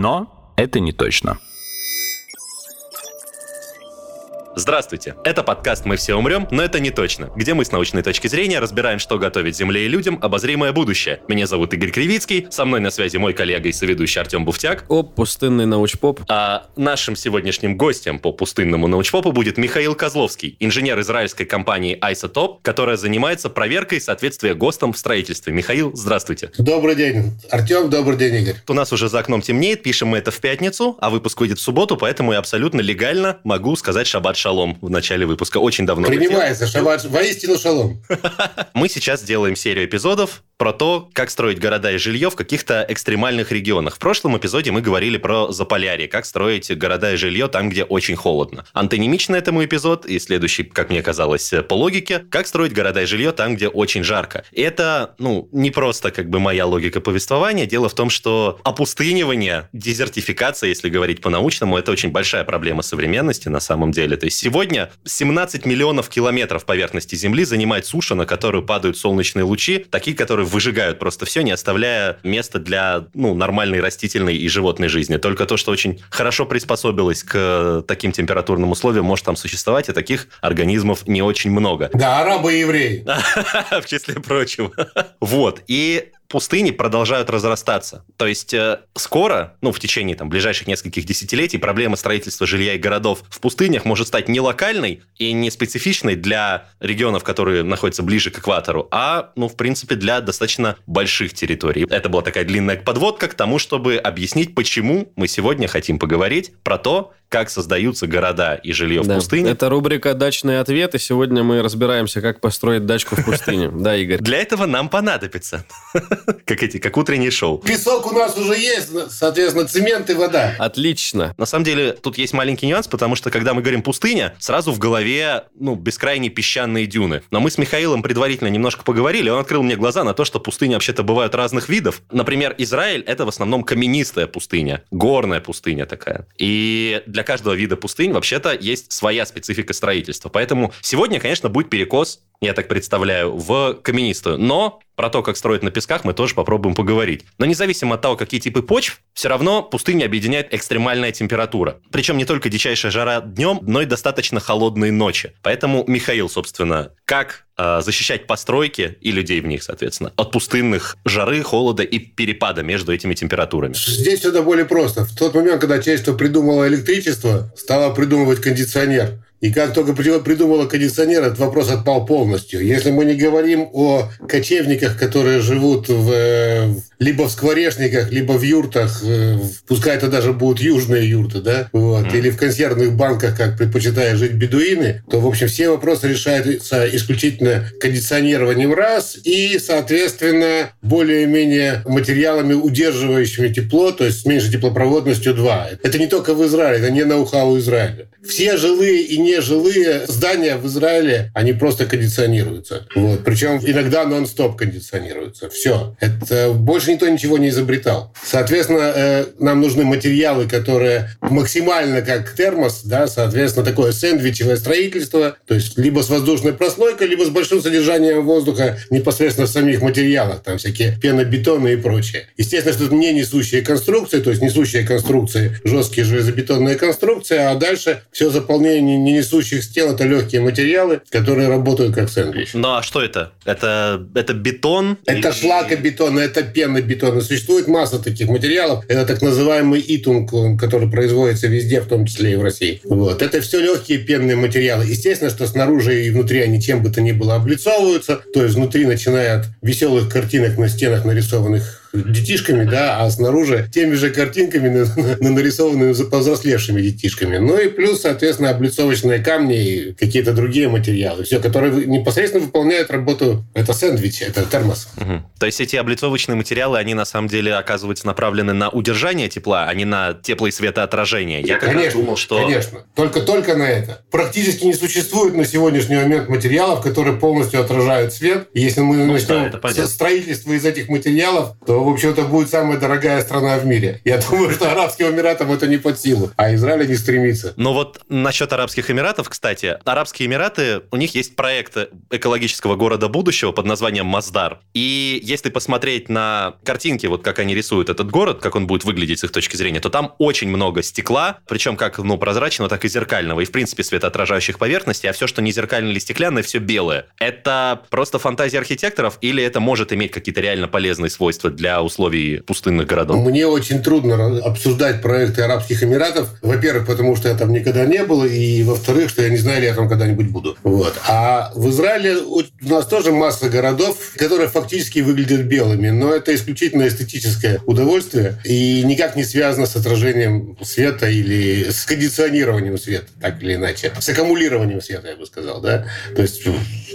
Но это не точно. Здравствуйте! Это подкаст «Мы все умрем, но это не точно», где мы с научной точки зрения разбираем, что готовит Земле и людям обозримое будущее. Меня зовут Игорь Кривицкий, со мной на связи мой коллега и соведущий Артем Буфтяк. Оп, пустынный научпоп. А нашим сегодняшним гостем по пустынному научпопу будет Михаил Козловский, инженер израильской компании Isotope, которая занимается проверкой соответствия ГОСТам в строительстве. Михаил, здравствуйте. Добрый день, Артем, добрый день, Игорь. У нас уже за окном темнеет, пишем мы это в пятницу, а выпуск выйдет в субботу, поэтому я абсолютно легально могу сказать шаббат шалом в начале выпуска. Очень давно. Принимается, шаббат, воистину шалом. Мы сейчас делаем серию эпизодов про то, как строить города и жилье в каких-то экстремальных регионах. В прошлом эпизоде мы говорили про Заполярье, как строить города и жилье там, где очень холодно. Антонимично этому эпизод, и следующий, как мне казалось, по логике, как строить города и жилье там, где очень жарко. Это, ну, не просто как бы моя логика повествования. Дело в том, что опустынивание, дезертификация, если говорить по-научному, это очень большая проблема современности на самом деле. То есть сегодня 17 миллионов километров поверхности Земли занимает суша, на которую падают солнечные лучи, такие, которые выжигают просто все, не оставляя места для ну, нормальной растительной и животной жизни. Только то, что очень хорошо приспособилось к таким температурным условиям, может там существовать, и таких организмов не очень много. Да, арабы и евреи. В числе прочего. Вот. И пустыни продолжают разрастаться. То есть э, скоро, ну, в течение там, ближайших нескольких десятилетий, проблема строительства жилья и городов в пустынях может стать не локальной и не специфичной для регионов, которые находятся ближе к экватору, а, ну, в принципе, для достаточно больших территорий. Это была такая длинная подводка к тому, чтобы объяснить, почему мы сегодня хотим поговорить про то, как создаются города и жилье Да. в пустыне. Это рубрика «Дачные ответы». Сегодня мы разбираемся, как построить дачку в пустыне. Да, Игорь? Для этого нам понадобится, как эти, как утреннее шоу. Песок у нас уже есть, соответственно, цемент и вода. Отлично. На самом деле, тут есть маленький нюанс, потому что, когда мы говорим пустыня, сразу в голове, ну, бескрайние песчаные дюны. Но мы с Михаилом предварительно немножко поговорили, он открыл мне глаза на то, что пустыни вообще-то бывают разных видов. Например, Израиль — это в основном каменистая пустыня, горная пустыня такая. И для каждого вида пустынь вообще-то есть своя специфика строительства. Поэтому сегодня, конечно, будет перекос, я так представляю, в каменистую. Но про то, как строить на песках, мы тоже попробуем поговорить. Но независимо от того, какие типы почв, все равно пустыня объединяет экстремальная температура. Причем не только дичайшая жара днем, но и достаточно холодные ночи. Поэтому, Михаил, собственно, как э, защищать постройки и людей в них, соответственно, от пустынных жары, холода и перепада между этими температурами? Здесь все более просто. В тот момент, когда человечество придумало электричество, стало придумывать кондиционер. И как только при- придумала кондиционер, этот вопрос отпал полностью. Если мы не говорим о кочевниках, которые живут в, э, в- либо в скворечниках, либо в юртах, э, пускай это даже будут южные юрты, да, вот, или в консервных банках, как предпочитают жить бедуины, то, в общем, все вопросы решаются исключительно кондиционированием раз и, соответственно, более-менее материалами, удерживающими тепло, то есть с меньшей теплопроводностью два. Это не только в Израиле, это не ноу-хау Израиля. Все жилые и нежилые здания в Израиле, они просто кондиционируются. Вот. Причем иногда нон-стоп кондиционируются. Все. Это больше никто ничего не изобретал. Соответственно, э, нам нужны материалы, которые максимально как термос, да, соответственно, такое сэндвичевое строительство, то есть либо с воздушной прослойкой, либо с большим содержанием воздуха непосредственно в самих материалах, там всякие пенобетоны и прочее. Естественно, что это не несущие конструкции, то есть несущие конструкции, жесткие железобетонные конструкции, а дальше все заполнение не несущих стен это легкие материалы, которые работают как сэндвич. Ну а что это? Это, это бетон? Это Или- шлакобетон, это пенобетон. И Существует масса таких материалов. Это так называемый итунг, который производится везде, в том числе и в России. Вот. Это все легкие пенные материалы. Естественно, что снаружи и внутри они чем бы то ни было облицовываются. То есть внутри, начиная от веселых картинок на стенах, нарисованных детишками, да, а снаружи теми же картинками, нарисованными повзрослевшими детишками. Ну и плюс, соответственно, облицовочные камни и какие-то другие материалы. Все, которые непосредственно выполняют работу. Это сэндвич, это термос. Угу. То есть эти облицовочные материалы, они на самом деле оказываются направлены на удержание тепла, а не на тепло и светоотражение. Я как конечно, думал, что... Конечно, только-только на это. Практически не существует на сегодняшний момент материалов, которые полностью отражают свет. Если мы ну, начнем да, строительство из этих материалов, то, в общем-то, будет самая дорогая страна в мире. Я думаю, что Арабским Эмиратам это не под силу, а Израиль не стремится. Но вот насчет Арабских Эмиратов, кстати, Арабские Эмираты, у них есть проект экологического города будущего под названием Маздар. И если посмотреть на картинки, вот как они рисуют этот город, как он будет выглядеть с их точки зрения, то там очень много стекла, причем как ну, прозрачного, так и зеркального, и в принципе светоотражающих поверхностей, а все, что не зеркальное или стеклянное, все белое. Это просто фантазия архитекторов или это может иметь какие-то реально полезные свойства для условий пустынных городов? Мне очень трудно обсуждать проекты Арабских Эмиратов. Во-первых, потому что я там никогда не был, и во-вторых, что я не знаю, ли я там когда-нибудь буду. Вот. А в Израиле у нас тоже масса городов, которые фактически выглядят белыми, но это исключительно эстетическое удовольствие и никак не связано с отражением света или с кондиционированием света, так или иначе. С аккумулированием света, я бы сказал, да? То есть,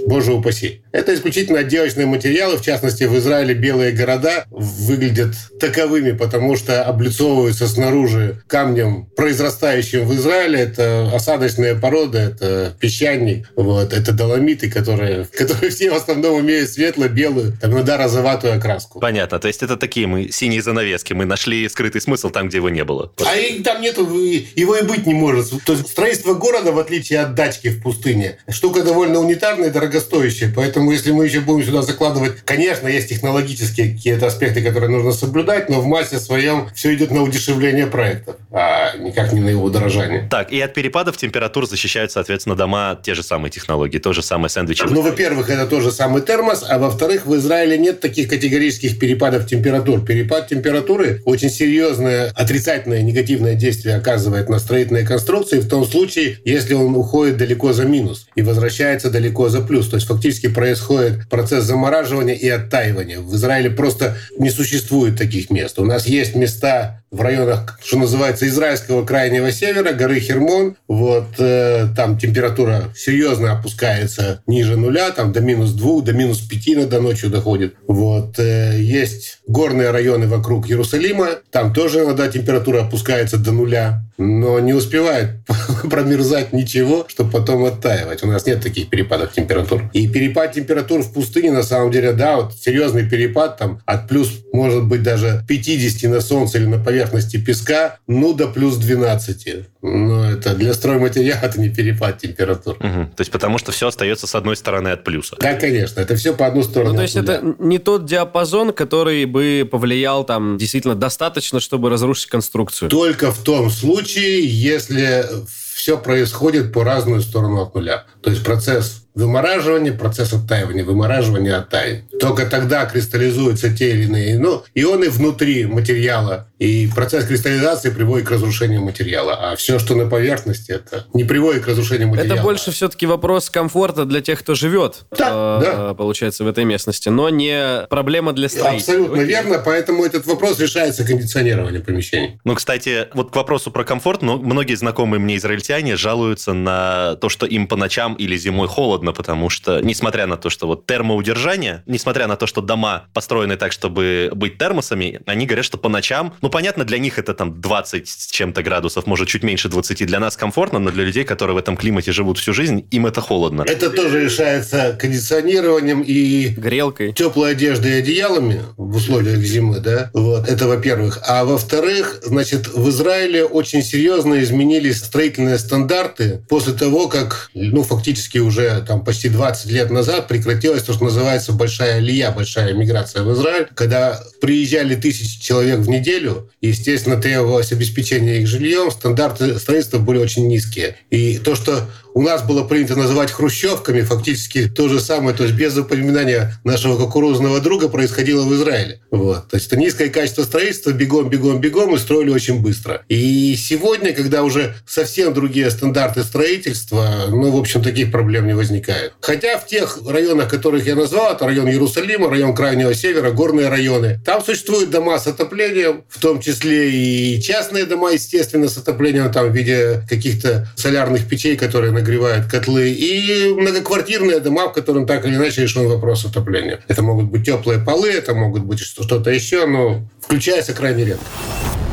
боже упаси. Это исключительно отделочные материалы, в частности, в Израиле белые города выглядят таковыми, потому что облицовываются снаружи камнем, произрастающим в Израиле. Это осадочные породы, это песчаник, вот, это доломиты, которые, которые все в основном имеют светло-белую, там, иногда розоватую окраску. Понятно, то есть это такие мы синие занавески, мы нашли скрытый смысл там, где его не было. А и там нету, его и быть не может. То есть строительство города, в отличие от дачки в пустыне, штука довольно унитарная и дорогостоящая, поэтому если мы еще будем сюда закладывать, конечно, есть технологические какие-то аспекты, которые нужно соблюдать, но в массе своем все идет на удешевление проектов, а никак не на его удорожание. Так, и от перепадов температур защищают, соответственно, дома те же самые технологии, то же самое сэндвичи. Ну, во-первых, это тоже самый термос, а во-вторых, в Израиле нет таких категорических перепадов температур. Перепад температуры очень серьезное отрицательное негативное действие оказывает на строительные конструкции в том случае, если он уходит далеко за минус и возвращается далеко за плюс. То есть фактически происходит процесс замораживания и оттаивания. В Израиле просто не существует таких мест. У нас есть места в районах, что называется, израильского крайнего севера, горы Хермон. Вот э, там температура серьезно опускается ниже нуля, там до минус двух, до минус пяти иногда ночью доходит. Вот э, есть горные районы вокруг Иерусалима, там тоже иногда температура опускается до нуля но не успевает промерзать ничего, чтобы потом оттаивать. У нас нет таких перепадов температур. И перепад температур в пустыне, на самом деле, да, вот серьезный перепад там от плюс, может быть, даже 50 на солнце или на поверхности песка, ну, до плюс 12. Но это для стройматериала это не перепад температур. Угу. То есть потому что все остается с одной стороны от плюса. Да, конечно. Это все по одну сторону. Ну, то есть это не тот диапазон, который бы повлиял там действительно достаточно, чтобы разрушить конструкцию. Только в том случае, если все происходит по разную сторону от нуля. То есть процесс вымораживания, процесс оттаивания, вымораживания, оттаивания. Только тогда кристаллизуются те или иные ну, ионы внутри материала, и процесс кристаллизации приводит к разрушению материала. А все, что на поверхности, это не приводит к разрушению материала. Это больше все-таки вопрос комфорта для тех, кто живет, да, э, да. получается, в этой местности, но не проблема для строителей. Абсолютно Окей. верно, поэтому этот вопрос решается кондиционированием помещений. Ну, кстати, вот к вопросу про комфорт, ну, многие знакомые мне израильтяне жалуются на то, что им по ночам или зимой холодно, потому что, несмотря на то, что вот термоудержание, несмотря на то, что дома построены так, чтобы быть термосами, они говорят, что по ночам, ну, понятно, для них это там 20 с чем-то градусов, может, чуть меньше 20. Для нас комфортно, но для людей, которые в этом климате живут всю жизнь, им это холодно. Это тоже решается кондиционированием и... Грелкой. Теплой одеждой и одеялами в условиях зимы, да? Вот, это во-первых. А во-вторых, значит, в Израиле очень серьезно изменились строительные стандарты после того, как, ну, фактически уже там почти 20 лет назад прекратилась то, что называется большая лия, большая миграция в Израиль, когда приезжали тысячи человек в неделю, естественно, требовалось обеспечение их жильем, стандарты строительства были очень низкие. И то, что у нас было принято называть хрущевками, фактически то же самое, то есть без упоминания нашего кукурузного друга происходило в Израиле. Вот. То есть это низкое качество строительства, бегом, бегом, бегом, и строили очень быстро. И сегодня, когда уже совсем другие стандарты строительства, ну, в общем, таких проблем не возникает. Хотя в тех районах, которых я назвал, это район Иерусалима, район Крайнего Севера, горные районы, там существуют дома с отоплением, в том числе и частные дома, естественно, с отоплением, там в виде каких-то солярных печей, которые нагревают котлы, и многоквартирные дома, в которых так или иначе решен вопрос отопления. Это могут быть теплые полы, это могут быть что-то еще, но включается крайне редко.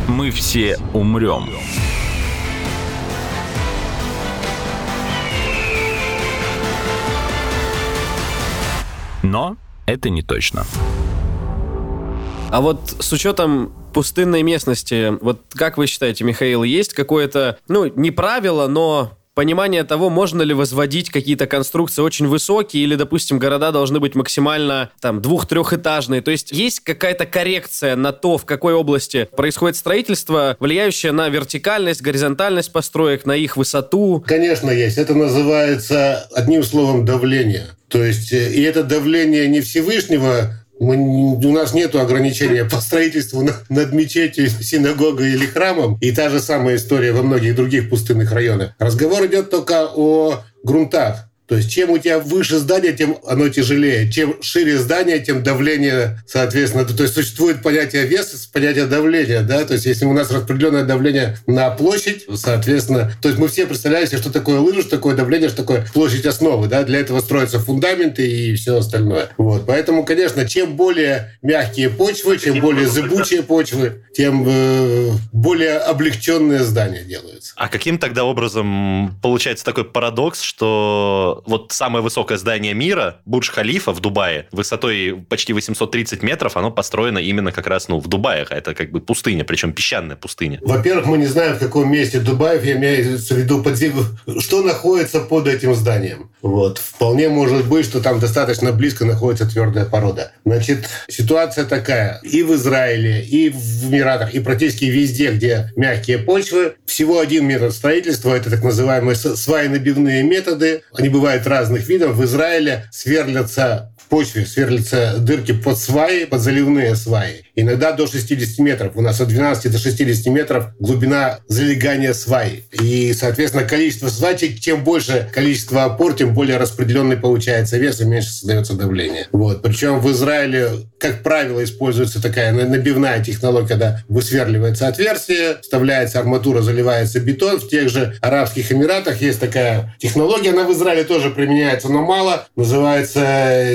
Мы все умрем. Но это не точно. А вот с учетом пустынной местности, вот как вы считаете, Михаил, есть какое-то, ну, не правило, но понимание того, можно ли возводить какие-то конструкции очень высокие, или, допустим, города должны быть максимально там двух-трехэтажные. То есть есть какая-то коррекция на то, в какой области происходит строительство, влияющая на вертикальность, горизонтальность построек, на их высоту. Конечно, есть. Это называется одним словом давление. То есть, э, и это давление не Всевышнего мы, у нас нет ограничения по строительству над мечетью, синагогой или храмом. И та же самая история во многих других пустынных районах. Разговор идет только о грунтах. То есть чем у тебя выше здание, тем оно тяжелее. Чем шире здание, тем давление, соответственно. То есть существует понятие веса, понятие давления. Да? То есть если у нас распределенное давление на площадь, соответственно... То есть мы все представляем себе, что такое лыжа, что такое давление, что такое площадь основы. Да? Для этого строятся фундаменты и все остальное. Вот. Поэтому, конечно, чем более мягкие почвы, чем более зыбучие почвы, тем э, более облегченные здания делаются. А каким тогда образом получается такой парадокс, что вот самое высокое здание мира, Бурдж-Халифа в Дубае, высотой почти 830 метров, оно построено именно как раз ну, в Дубае. Это как бы пустыня, причем песчаная пустыня. Во-первых, мы не знаем, в каком месте Дубаев, я имею в виду, подзем... что находится под этим зданием. Вот. Вполне может быть, что там достаточно близко находится твердая порода. Значит, ситуация такая. И в Израиле, и в Эмиратах, и практически везде, где мягкие почвы, всего один метод строительства, это так называемые свайно-набивные методы. Они бывают бывает разных видов. В Израиле сверлятся в почве, сверлятся дырки под сваи, под заливные сваи. Иногда до 60 метров. У нас от 12 до 60 метров глубина залегания сваи. И, соответственно, количество свачек, чем больше количество опор, тем более распределенный получается вес и меньше создается давление. Вот. Причем в Израиле, как правило, используется такая набивная технология, когда высверливается отверстие, вставляется арматура, заливается бетон. В тех же Арабских Эмиратах есть такая технология, она в Израиле тоже применяется, но мало. Называется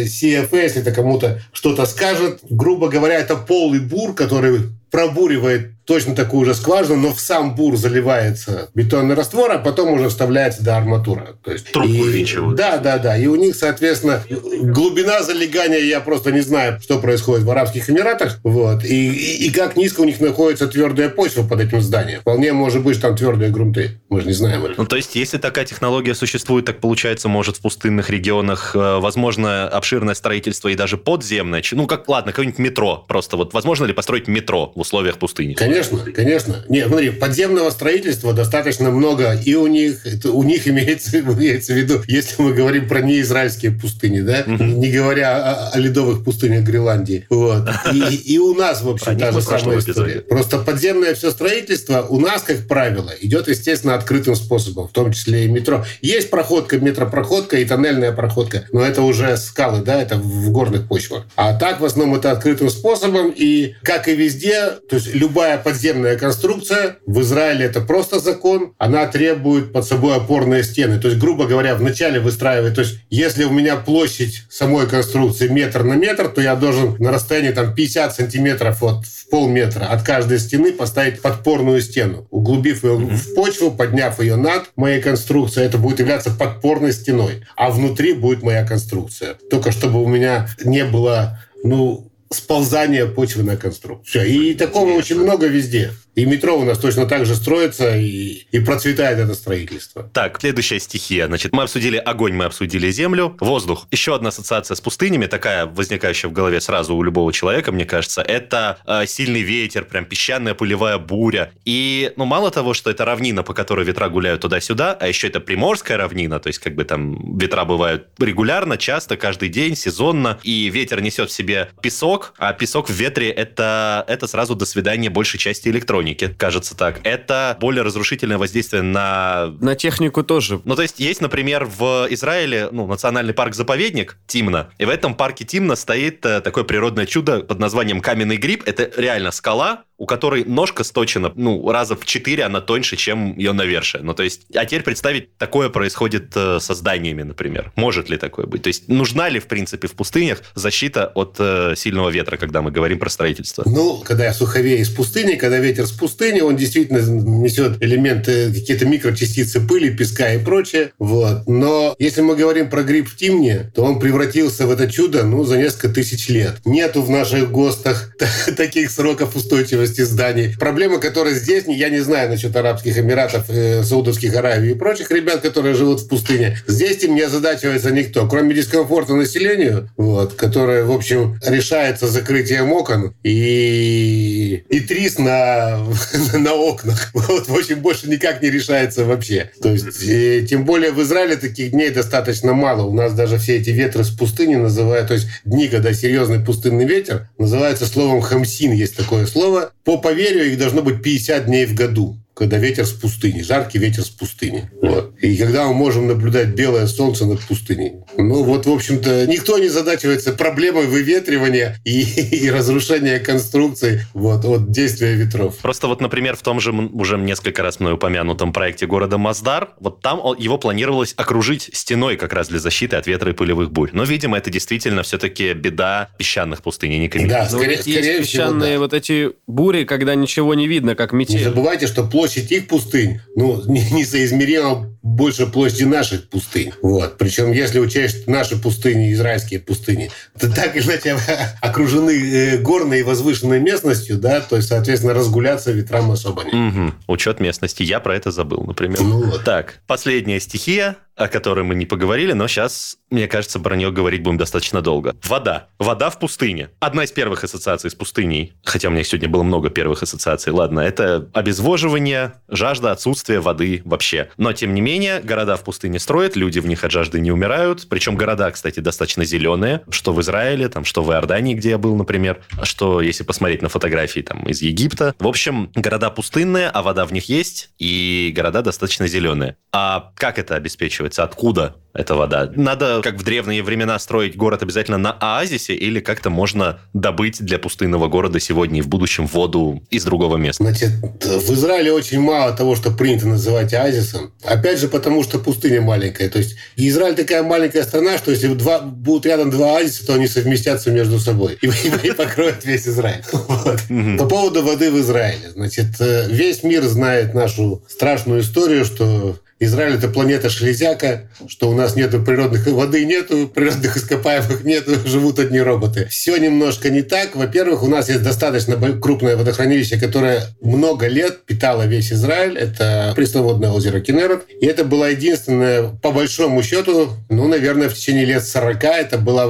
CFS, если это кому-то что-то скажет. Грубо говоря, это полый бур, который пробуривает точно такую же скважину, но в сам бур заливается бетонный раствор, а потом уже вставляется до арматура. То есть, Трубку и, ввинчивают. Да, да, да. И у них, соответственно, глубина залегания, я просто не знаю, что происходит в Арабских Эмиратах. Вот. И, и, и как низко у них находится твердая почва под этим зданием. Вполне может быть, что там твердые грунты. Мы же не знаем. Ну, то есть, если такая технология существует, так получается, может, в пустынных регионах, э, возможно, обширное строительство и даже подземное. Ну, как, ладно, какое-нибудь метро. Просто вот возможно ли построить метро в условиях пустыни? Конечно Конечно. Нет, смотри, подземного строительства достаточно много, и у них, это, у них имеется, имеется в виду, если мы говорим про неизраильские пустыни, да, угу. не говоря о, о ледовых пустынях Гренландии. Вот. И, и у нас, в общем, та же самая история. Просто подземное все строительство у нас, как правило, идет, естественно, открытым способом, в том числе и метро. Есть проходка, метропроходка и тоннельная проходка, но это уже скалы, да, это в горных почвах. А так, в основном, это открытым способом, и, как и везде, то есть любая подземная конструкция. В Израиле это просто закон. Она требует под собой опорные стены. То есть, грубо говоря, вначале выстраивать. То есть, если у меня площадь самой конструкции метр на метр, то я должен на расстоянии там 50 сантиметров от в полметра от каждой стены поставить подпорную стену. Углубив ее mm-hmm. в почву, подняв ее над моей конструкцией, это будет являться подпорной стеной. А внутри будет моя конструкция. Только чтобы у меня не было ну, сползания почвы на конструкцию. Все. И такого очень много везде. И метро у нас точно так же строится, и, и процветает это строительство. Так, следующая стихия. Значит, мы обсудили огонь, мы обсудили землю, воздух. Еще одна ассоциация с пустынями, такая возникающая в голове сразу у любого человека, мне кажется, это э, сильный ветер, прям песчаная пулевая буря. И, ну, мало того, что это равнина, по которой ветра гуляют туда-сюда, а еще это приморская равнина, то есть как бы там ветра бывают регулярно, часто, каждый день, сезонно, и ветер несет в себе песок, а песок в ветре это, это сразу до свидания большей части электроники электроники, кажется так. Это более разрушительное воздействие на... На технику тоже. Ну, то есть, есть, например, в Израиле ну, национальный парк-заповедник Тимна, и в этом парке Тимна стоит э, такое природное чудо под названием Каменный гриб. Это реально скала, у которой ножка сточена, ну, раза в четыре она тоньше, чем ее навершие. Ну, то есть, а теперь представить, такое происходит э, со зданиями, например. Может ли такое быть? То есть, нужна ли, в принципе, в пустынях защита от э, сильного ветра, когда мы говорим про строительство? Ну, когда суховей из пустыни, когда ветер с пустыни, он действительно несет элементы, какие-то микрочастицы пыли, песка и прочее. Вот. Но если мы говорим про гриб в Тимне, то он превратился в это чудо, ну, за несколько тысяч лет. Нету в наших ГОСТах таких сроков устойчивости стоимости зданий. Проблема, которая здесь, я не знаю насчет Арабских Эмиратов, э, Саудовских Аравий и прочих ребят, которые живут в пустыне. Здесь им не озадачивается никто, кроме дискомфорта населению, вот, которое, в общем, решается закрытием окон и, и трис на, на окнах. Вот, в общем, больше никак не решается вообще. То есть, и, тем более в Израиле таких дней достаточно мало. У нас даже все эти ветры с пустыни называют, то есть дни, когда серьезный пустынный ветер, называется словом хамсин, есть такое слово. По поверью их должно быть 50 дней в году когда ветер с пустыни, жаркий ветер с пустыни. Вот. И когда мы можем наблюдать белое солнце над пустыней. Ну вот, в общем-то, никто не задачивается проблемой выветривания и, и разрушения конструкций вот, от действия ветров. Просто вот, например, в том же уже несколько раз мной упомянутом проекте города Маздар, вот там его планировалось окружить стеной как раз для защиты от ветра и пылевых бурь. Но, видимо, это действительно все-таки беда песчаных пустынь, а не каменных. Да, скорее, скорее есть песчаные всего, да. вот эти бури, когда ничего не видно, как метель. Не забывайте, что площадь площадь их пустынь, ну, несоизмеримо больше площади наших пустынь. Вот. Причем, если учесть наши пустыни, израильские пустыни, то так или иначе окружены э, горной и возвышенной местностью, да, то есть, соответственно, разгуляться ветрам особо нет. Угу. Учет местности. Я про это забыл, например. Ну, вот. Так, последняя стихия о которой мы не поговорили, но сейчас, мне кажется, про нее говорить будем достаточно долго. Вода. Вода в пустыне. Одна из первых ассоциаций с пустыней, хотя у меня сегодня было много первых ассоциаций, ладно, это обезвоживание, жажда, отсутствие воды вообще. Но, тем не менее, города в пустыне строят, люди в них от жажды не умирают. Причем города, кстати, достаточно зеленые, что в Израиле, там, что в Иордании, где я был, например, что, если посмотреть на фотографии там из Египта. В общем, города пустынные, а вода в них есть, и города достаточно зеленые. А как это обеспечивать? Спрашивается, откуда эта вода. Надо, как в древние времена, строить город обязательно на оазисе или как-то можно добыть для пустынного города сегодня и в будущем воду из другого места? Значит, в Израиле очень мало того, что принято называть оазисом. Опять же, потому что пустыня маленькая. То есть Израиль такая маленькая страна, что если два, будут рядом два оазиса, то они совместятся между собой и, и покроют весь Израиль. Вот. По поводу воды в Израиле. Значит, э, весь мир знает нашу страшную историю, что Израиль это планета Шелезяка, что у нас нету природных воды, нету природных ископаемых, нету, живут одни роботы. Все немножко не так. Во-первых, у нас есть достаточно крупное водохранилище, которое много лет питало весь Израиль. Это пресноводное озеро Кенерот. И это была единственная, по большому счету, ну, наверное, в течение лет 40 это была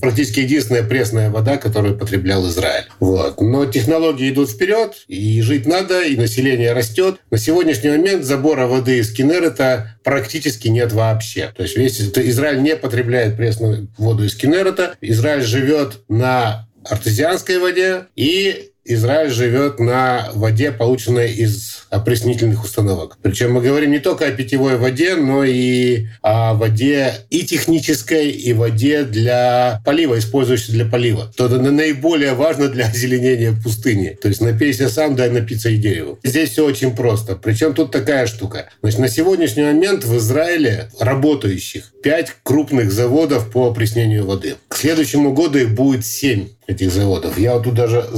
практически единственная пресная вода, которую потреблял Израиль. Вот. Но технологии идут вперед, и жить надо, и население растет. На сегодняшний момент забора воды из Кенерот это практически нет вообще. То есть весь Израиль не потребляет пресную воду из Кинерета. Израиль живет на артезианской воде и Израиль живет на воде, полученной из опреснительных установок. Причем мы говорим не только о питьевой воде, но и о воде и технической, и воде для полива, использующейся для полива. То это наиболее важно для озеленения пустыни. То есть напейся сам, дай напиться и дереву. Здесь все очень просто. Причем тут такая штука. Значит, на сегодняшний момент в Израиле работающих пять крупных заводов по опреснению воды. К следующему году их будет семь этих заводов. Я вот тут даже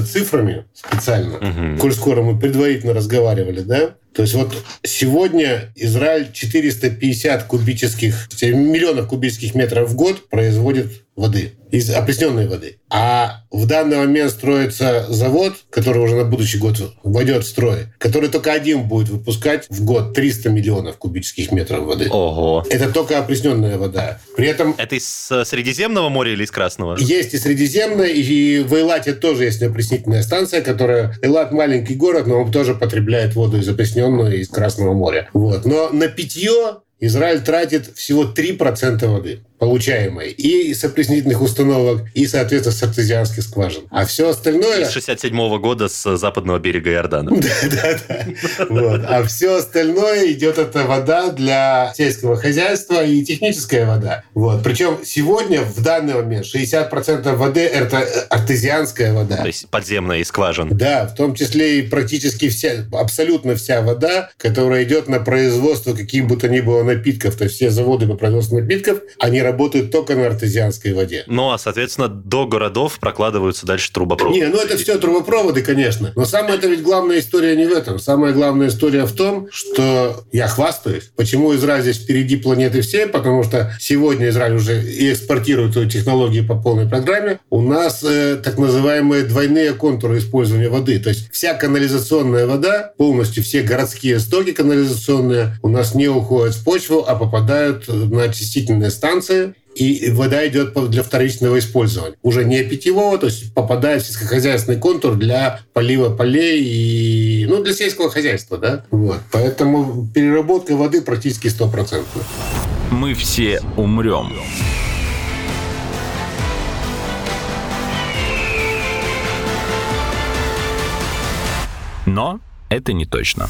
запасся цифрами специально, угу. коль скоро мы предварительно разговаривали, да? То есть вот сегодня Израиль 450 кубических, миллионов кубических метров в год производит воды, из опресненной воды. А в данный момент строится завод, который уже на будущий год войдет в строй, который только один будет выпускать в год 300 миллионов кубических метров воды. Ого. Это только опресненная вода. При этом Это из э, Средиземного моря или из Красного? есть и Средиземная, и в Эйлате тоже есть опреснительная станция, которая... Эйлат маленький город, но он тоже потребляет воду из опресненную из Красного моря. Вот. Но на питье Израиль тратит всего 3% воды получаемой и с опреснительных установок, и, соответственно, с артезианских скважин. А все остальное... Из 67 года с западного берега Иордана. Да-да-да. А все остальное идет это вода для сельского хозяйства и техническая вода. Вот. Причем сегодня, в данный момент, 60% воды – это артезианская вода. То есть подземная из скважин. Да, в том числе и практически вся, абсолютно вся вода, которая идет на производство каких бы то ни было напитков. То есть все заводы по производству напитков, они работают только на артезианской воде. Ну, а, соответственно, до городов прокладываются дальше трубопроводы. Не, ну это все трубопроводы, конечно. Но самая это ведь главная история не в этом. Самая главная история в том, что я хвастаюсь. Почему Израиль здесь впереди планеты всей? Потому что сегодня Израиль уже и экспортирует эту технологию по полной программе. У нас э, так называемые двойные контуры использования воды. То есть вся канализационная вода, полностью все городские стоки канализационные у нас не уходят в почву, а попадают на очистительные станции, и вода идет для вторичного использования. Уже не питьевого, то есть попадает в сельскохозяйственный контур для полива полей и ну, для сельского хозяйства. Да? Вот. Поэтому переработка воды практически стопроцентная. Мы все умрем. Но это не точно.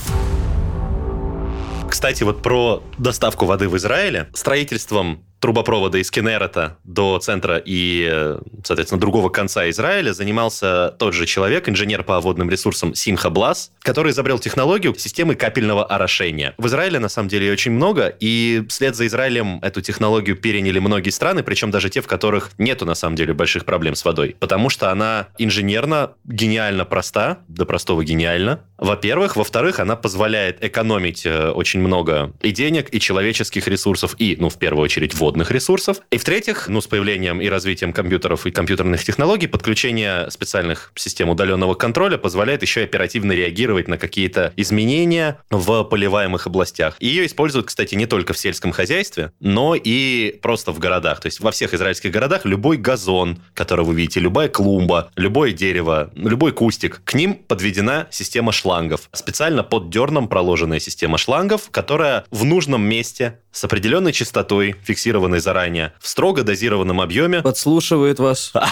Кстати, вот про доставку воды в Израиле. Строительством трубопровода из Кенерета до центра и, э, соответственно, другого конца Израиля занимался тот же человек, инженер по водным ресурсам Симха Блас, который изобрел технологию системы капельного орошения. В Израиле, на самом деле, очень много, и вслед за Израилем эту технологию переняли многие страны, причем даже те, в которых нету, на самом деле, больших проблем с водой, потому что она инженерно гениально проста, до простого гениально, во-первых. Во-вторых, она позволяет экономить э, очень много и денег, и человеческих ресурсов, и, ну, в первую очередь, водных ресурсов. И в-третьих, ну, с появлением и развитием компьютеров и компьютерных технологий, подключение специальных систем удаленного контроля позволяет еще оперативно реагировать на какие-то изменения в поливаемых областях. Ее используют, кстати, не только в сельском хозяйстве, но и просто в городах. То есть во всех израильских городах любой газон, который вы видите, любая клумба, любое дерево, любой кустик, к ним подведена система шлангов. Специально под дерном проложенная система шлангов, которая в нужном месте с определенной частотой, фиксированной заранее, в строго дозированном объеме. Подслушивает вас.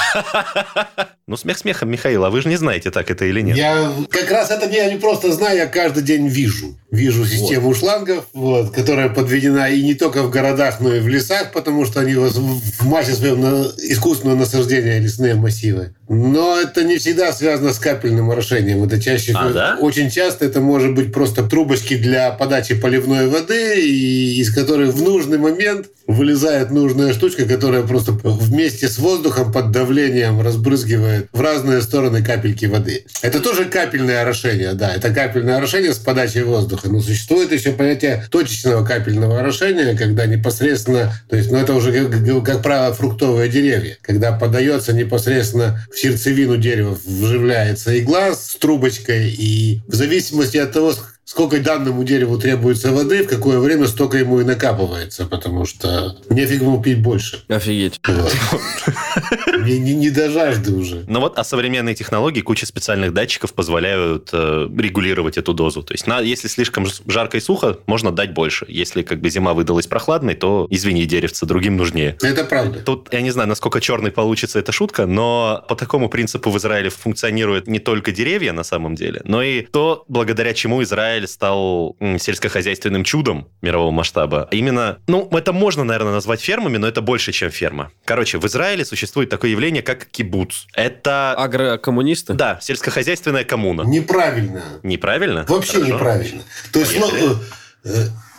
Ну, смех смехом, Михаил, а вы же не знаете, так это или нет. Я как раз это не, не просто знаю, я каждый день вижу. Вижу систему вот. шлангов, вот, которая подведена и не только в городах, но и в лесах, потому что они в массе своем на искусственное насаждение лесные массивы. Но это не всегда связано с капельным орошением. Это чаще, а, да? очень часто это может быть просто трубочки для подачи поливной воды, и, из которых в нужный момент вылезает нужная штучка, которая просто вместе с воздухом под давлением разбрызгивает в разные стороны капельки воды. Это тоже капельное орошение, да, это капельное орошение с подачей воздуха. Но существует еще понятие точечного капельного орошения, когда непосредственно, то есть, ну это уже, как, как правило, фруктовые деревья, когда подается непосредственно в сердцевину дерева, вживляется игла с трубочкой, и в зависимости от того, сколько данному дереву требуется воды, в какое время столько ему и накапывается, потому что нефиг ему пить больше. Офигеть. Вот. Не, не, не до жажды уже. Ну вот, а современные технологии, куча специальных датчиков позволяют э, регулировать эту дозу. То есть, на, если слишком жарко и сухо, можно дать больше. Если как бы зима выдалась прохладной, то, извини, деревце, другим нужнее. Это правда. Тут, я не знаю, насколько черный получится эта шутка, но по такому принципу в Израиле функционируют не только деревья на самом деле, но и то, благодаря чему Израиль стал сельскохозяйственным чудом мирового масштаба. Именно, ну, это можно, наверное, назвать фермами, но это больше, чем ферма. Короче, в Израиле существует такое явление, как кибуц. Это... Агрокоммунисты? Да, сельскохозяйственная коммуна. Неправильно. Неправильно? Вообще Хорошо. неправильно. То есть, ну,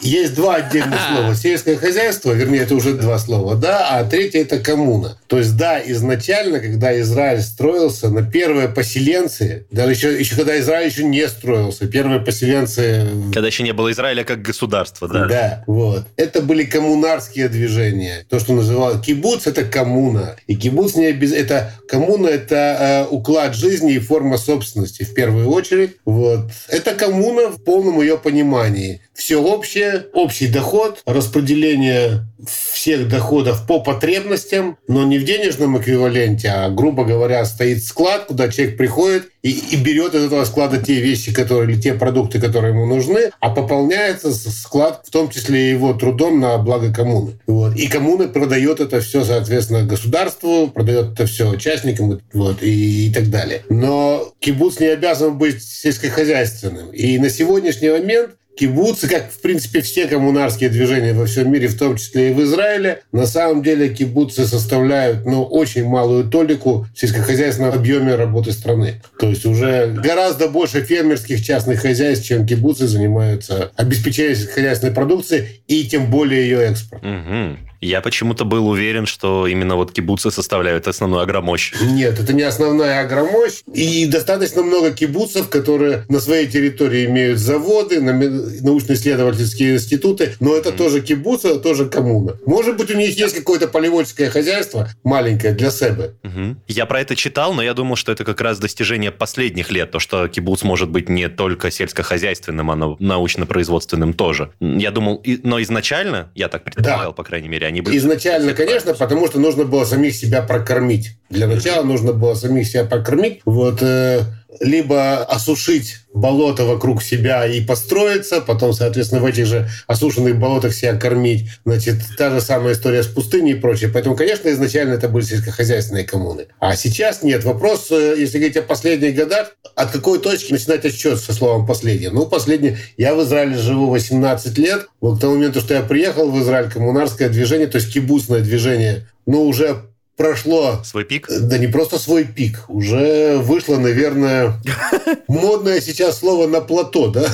есть два отдельных слова. Сельское хозяйство, вернее, это уже два слова, да, а третье – это коммуна. То есть, да, изначально, когда Израиль строился, на первые поселенцы, даже еще, еще когда Израиль еще не строился, первые поселенцы... Когда еще не было Израиля как государства, да? Да, вот. Это были коммунарские движения. То, что называлось кибуц – это коммуна. И кибуц не без... это коммуна – это э, уклад жизни и форма собственности в первую очередь. Вот. Это коммуна в полном ее понимании. Все общее, общий доход, распределение всех доходов по потребностям, но не в денежном эквиваленте, а, грубо говоря, стоит склад, куда человек приходит и, и берет из этого склада те вещи, которые, или те продукты, которые ему нужны, а пополняется склад, в том числе его трудом на благо коммуны. Вот. И коммуна продает это все, соответственно, государству, продает это все участникам вот, и, и так далее. Но кибуц не обязан быть сельскохозяйственным. И на сегодняшний момент кибуцы, как, в принципе, все коммунарские движения во всем мире, в том числе и в Израиле, на самом деле кибуцы составляют ну, очень малую толику в сельскохозяйственном объеме работы страны. То есть уже гораздо больше фермерских частных хозяйств, чем кибуцы занимаются обеспечением сельскохозяйственной продукции и тем более ее экспорт. Угу. Я почему-то был уверен, что именно вот кибуцы составляют основную агромощь. Нет, это не основная агромощь. И достаточно много кибуцев, которые на своей территории имеют заводы, научно-исследовательские институты, но это mm. тоже кибуцы, это тоже коммуна. Может быть, у них есть какое-то полеводческое хозяйство маленькое для себя. Угу. Я про это читал, но я думал, что это как раз достижение последних лет, то, что кибуц может быть не только сельскохозяйственным, а научно-производственным тоже. Я думал, но изначально, я так предполагал, да. по крайней мере, они были... Изначально, конечно, потому что нужно было самих себя прокормить. Для начала нужно было самих себя прокормить. Вот, э, либо осушить болото вокруг себя и построиться, потом, соответственно, в этих же осушенных болотах себя кормить. Значит, та же самая история с пустыней и прочее. Поэтому, конечно, изначально это были сельскохозяйственные коммуны. А сейчас нет. Вопрос, э, если говорить о последних годах, от какой точки начинать отсчет со словом «последнее»? Ну, последнее. Я в Израиле живу 18 лет. Вот к тому моменту, что я приехал в Израиль, коммунарское движение, то есть кибусное движение, ну, уже прошло... Свой пик? Да не просто свой пик. Уже вышло, наверное, модное сейчас слово «на плато», да?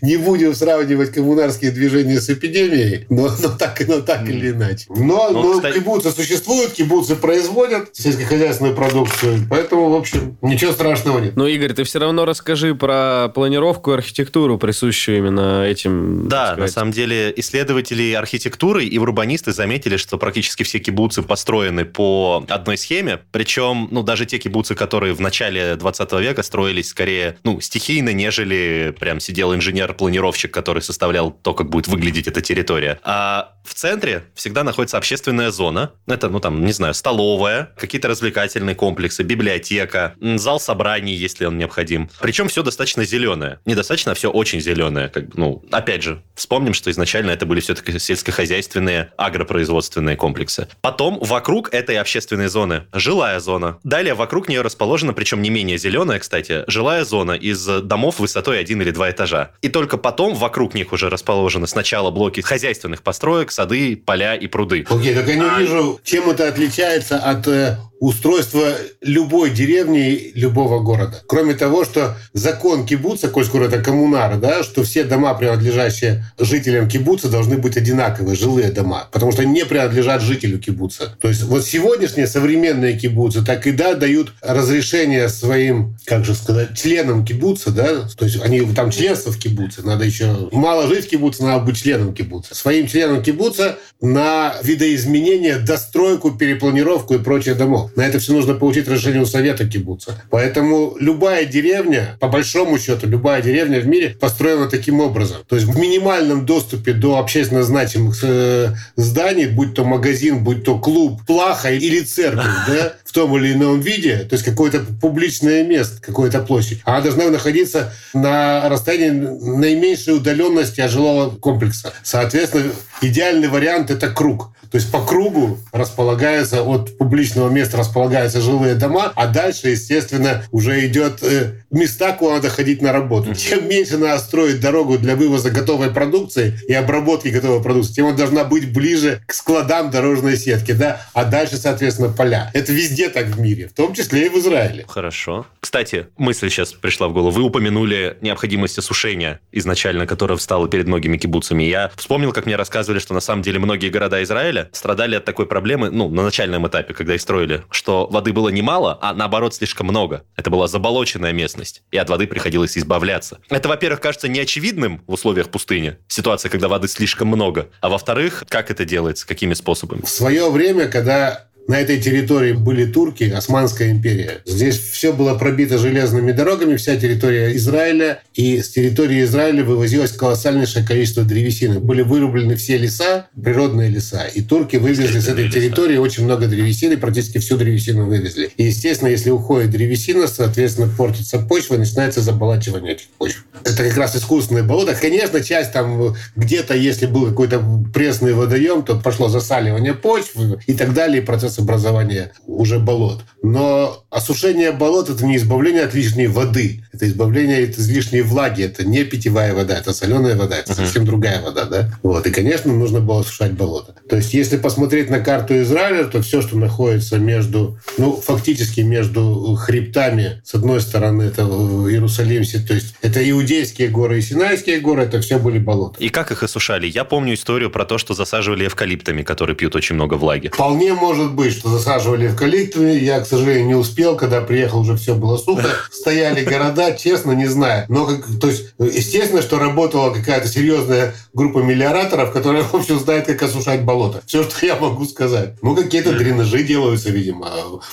Не будем сравнивать коммунарские движения с эпидемией, но так но так или иначе. Но ну, кибуцы существуют, кибуцы производят сельскохозяйственную продукцию, поэтому, в общем, ничего страшного нет. Но, Игорь, ты все равно расскажи про планировку и архитектуру, присущую именно этим. Да, на самом деле исследователи архитектуры и урбанисты заметили, заметили, что практически все кибуцы построены по одной схеме. Причем, ну, даже те кибуцы, которые в начале 20 века строились скорее, ну, стихийно, нежели прям сидел инженер-планировщик, который составлял то, как будет выглядеть эта территория. А в центре всегда находится общественная зона. Это, ну, там, не знаю, столовая, какие-то развлекательные комплексы, библиотека, зал собраний, если он необходим. Причем все достаточно зеленое. Недостаточно, а все очень зеленое. Как, ну, опять же, вспомним, что изначально это были все-таки сельскохозяйственные агропроизводства производственные комплексы. Потом вокруг этой общественной зоны жилая зона. Далее вокруг нее расположена, причем не менее зеленая, кстати, жилая зона из домов высотой один или два этажа. И только потом вокруг них уже расположены сначала блоки хозяйственных построек, сады, поля и пруды. Окей, okay, так я не вижу, чем это отличается от э, устройство любой деревни, любого города. Кроме того, что закон кибуца, коль скоро это коммунара, да, что все дома, принадлежащие жителям кибуца, должны быть одинаковые, жилые дома, потому что они не принадлежат жителю кибуца. То есть вот сегодняшние современные кибуцы так и да дают разрешение своим, как же сказать, членам кибуца, да, то есть они там членство в кибуце, надо еще мало жить в кибуце, надо быть членом кибуца. Своим членам кибуца на видоизменение, достройку, перепланировку и прочее домов. На это все нужно получить разрешение у Совета кибуца. Поэтому любая деревня, по большому счету, любая деревня в мире построена таким образом. То есть в минимальном доступе до общественно значимых э, зданий, будь то магазин, будь то клуб, плаха или церковь, да, в том или ином виде, то есть какое-то публичное место, какая-то площадь, она должна находиться на расстоянии наименьшей удаленности от жилого комплекса. Соответственно, идеальный вариант – это круг. То есть по кругу располагается, от публичного места располагаются жилые дома, а дальше, естественно, уже идет э, места, куда надо ходить на работу. Чем меньше надо строить дорогу для вывоза готовой продукции и обработки готовой продукции, тем она должна быть ближе к складам дорожной сетки, да, а дальше, соответственно, поля. Это везде так в мире, в том числе и в Израиле. Хорошо. Кстати, мысль сейчас пришла в голову. Вы упомянули необходимость осушения изначально, которая встала перед многими кибуцами. Я вспомнил, как мне рассказывали, что на самом деле многие города Израиля страдали от такой проблемы, ну, на начальном этапе, когда их строили, что воды было немало, а наоборот слишком много. Это была заболоченная местность, и от воды приходилось избавляться. Это, во-первых, кажется неочевидным в условиях пустыни, ситуация, когда воды слишком много. А во-вторых, как это делается, какими способами? В свое время, когда на этой территории были турки, Османская империя. Здесь все было пробито железными дорогами, вся территория Израиля. И с территории Израиля вывозилось колоссальнейшее количество древесины. Были вырублены все леса, природные леса. И турки вывезли с этой территории очень много древесины, практически всю древесину вывезли. И, естественно, если уходит древесина, соответственно, портится почва, начинается заболачивание этих почв. Это как раз искусственное болото. Конечно, часть там где-то, если был какой-то пресный водоем, то пошло засаливание почв и так далее, и процесс образования уже болот. Но осушение болот – это не избавление от лишней воды. Это избавление от излишней влаги. Это не питьевая вода, это соленая вода. Это uh-huh. совсем другая вода. Да? Вот. И, конечно, нужно было осушать болото. То есть, если посмотреть на карту Израиля, то все, что находится между, ну, фактически между хребтами, с одной стороны, это Иерусалим, то есть это Иудейские горы и Синайские горы, это все были болота. И как их осушали? Я помню историю про то, что засаживали эвкалиптами, которые пьют очень много влаги. Вполне может быть, что засаживали эвкалиптами. Я, к сожалению, не успел, когда приехал, уже все было сухо. Стояли города, честно, не знаю. Но, как, то есть, естественно, что работала какая-то серьезная группа мелиораторов, которая, в общем, знает, как осушать болото. Все, что я могу сказать. Ну, какие-то дренажи делаются, видимо.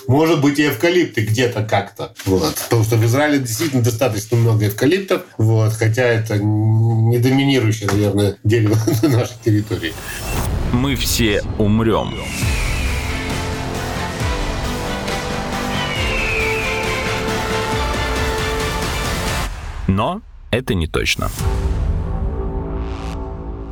Может быть, и эвкалипты где-то как-то. Вот. Потому что в Израиле действительно достаточно много эвкалиптов. Вот. Хотя это не доминирующее, наверное, дерево на нашей территории. Мы все умрем. Но это не точно.